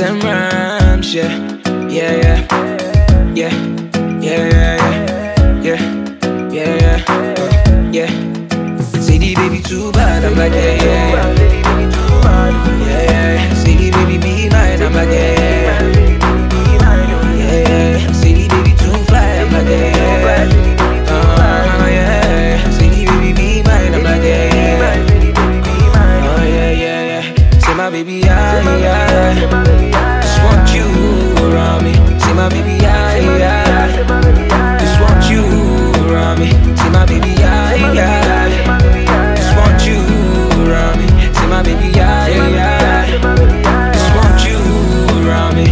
and rhymes, yeah, yeah, yeah, yeah. My baby, yeah, yeah. Just want you around me. Say my baby, yeah, yeah. Just want you around me. Say my baby, yeah, yeah. Just want you around me. Say my baby, yeah, yeah. Just want you around me.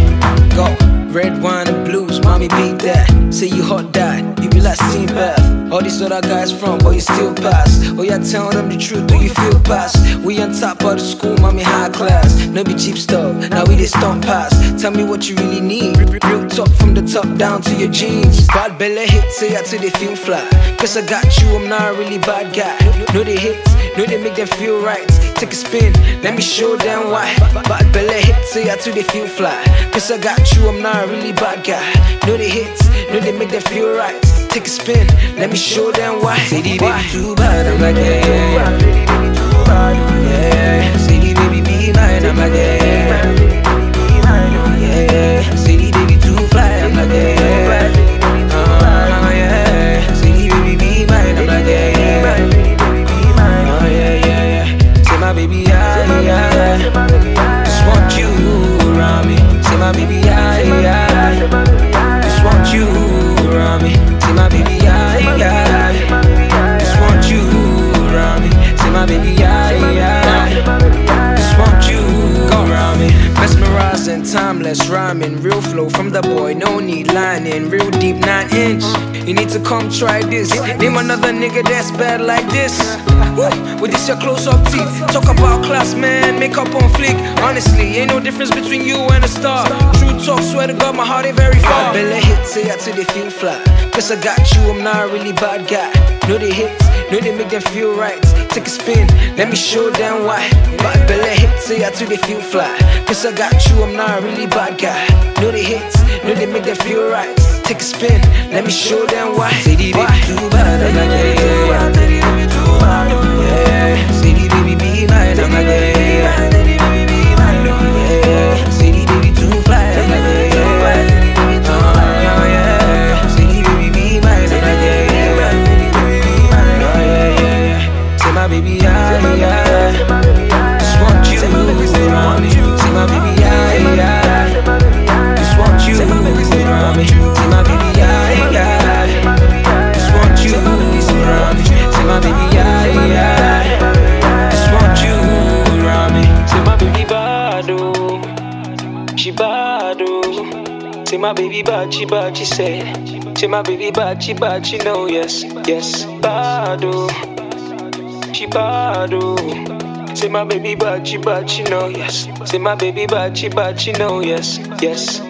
Go. Red wine and blues, mommy beat that. Say you hot dad, you like steam bath. All these other guys from, but you still pass. Oh yeah, tell them the truth, do you feel pass? We on top of the school, mommy high class. No be cheap stuff, now we just stomp pass. Tell me what you really need. Real- talk from the top down to your jeans. Bad belly hits, say out till they feel fly. Cause I got you, I'm not a really bad guy. No they hits, no they make them feel right. Take a spin, let me show them why. Bad belly hits, say out till they feel fly. Cause I got you, I'm not a really bad guy. No they hits, no they make them feel right. Take a spin, let me show them why. Say the baby too bad, I'm like yeah, yeah. Say the baby be mine, I'm like yeah, timeless rhyming, real flow from the boy. No need lining, real deep nine inch. You need to come try this. Name another nigga that's bad like this. With this your close up teeth. Talk about class, man. Makeup on fleek. Honestly, ain't no difference between you and a star. True talk, swear to God, my heart ain't very far. I Belly hits, say out till they feel fly. Cause I got you, I'm not a really bad guy. No they hits, no they make them feel right. Take a spin, let me show them why. Bad belly hits, say out till they feel fly. Cause I got you, I'm not a really bad guy. No they hits, no they make them feel right. Take a spin, let me show them why. CD baby, do better than I get. Yeah, CD baby, be mine. nice than I get. Baby, yeah, yeah. She bad, oh. Say my baby bad, she bad, she say. Say my baby bad, she bad, she know, yes, yes. Bad, oh. She bad, oh. Say my baby bad, she bad, she know, yes. Say my baby bad, she bad, she know, yes, yes.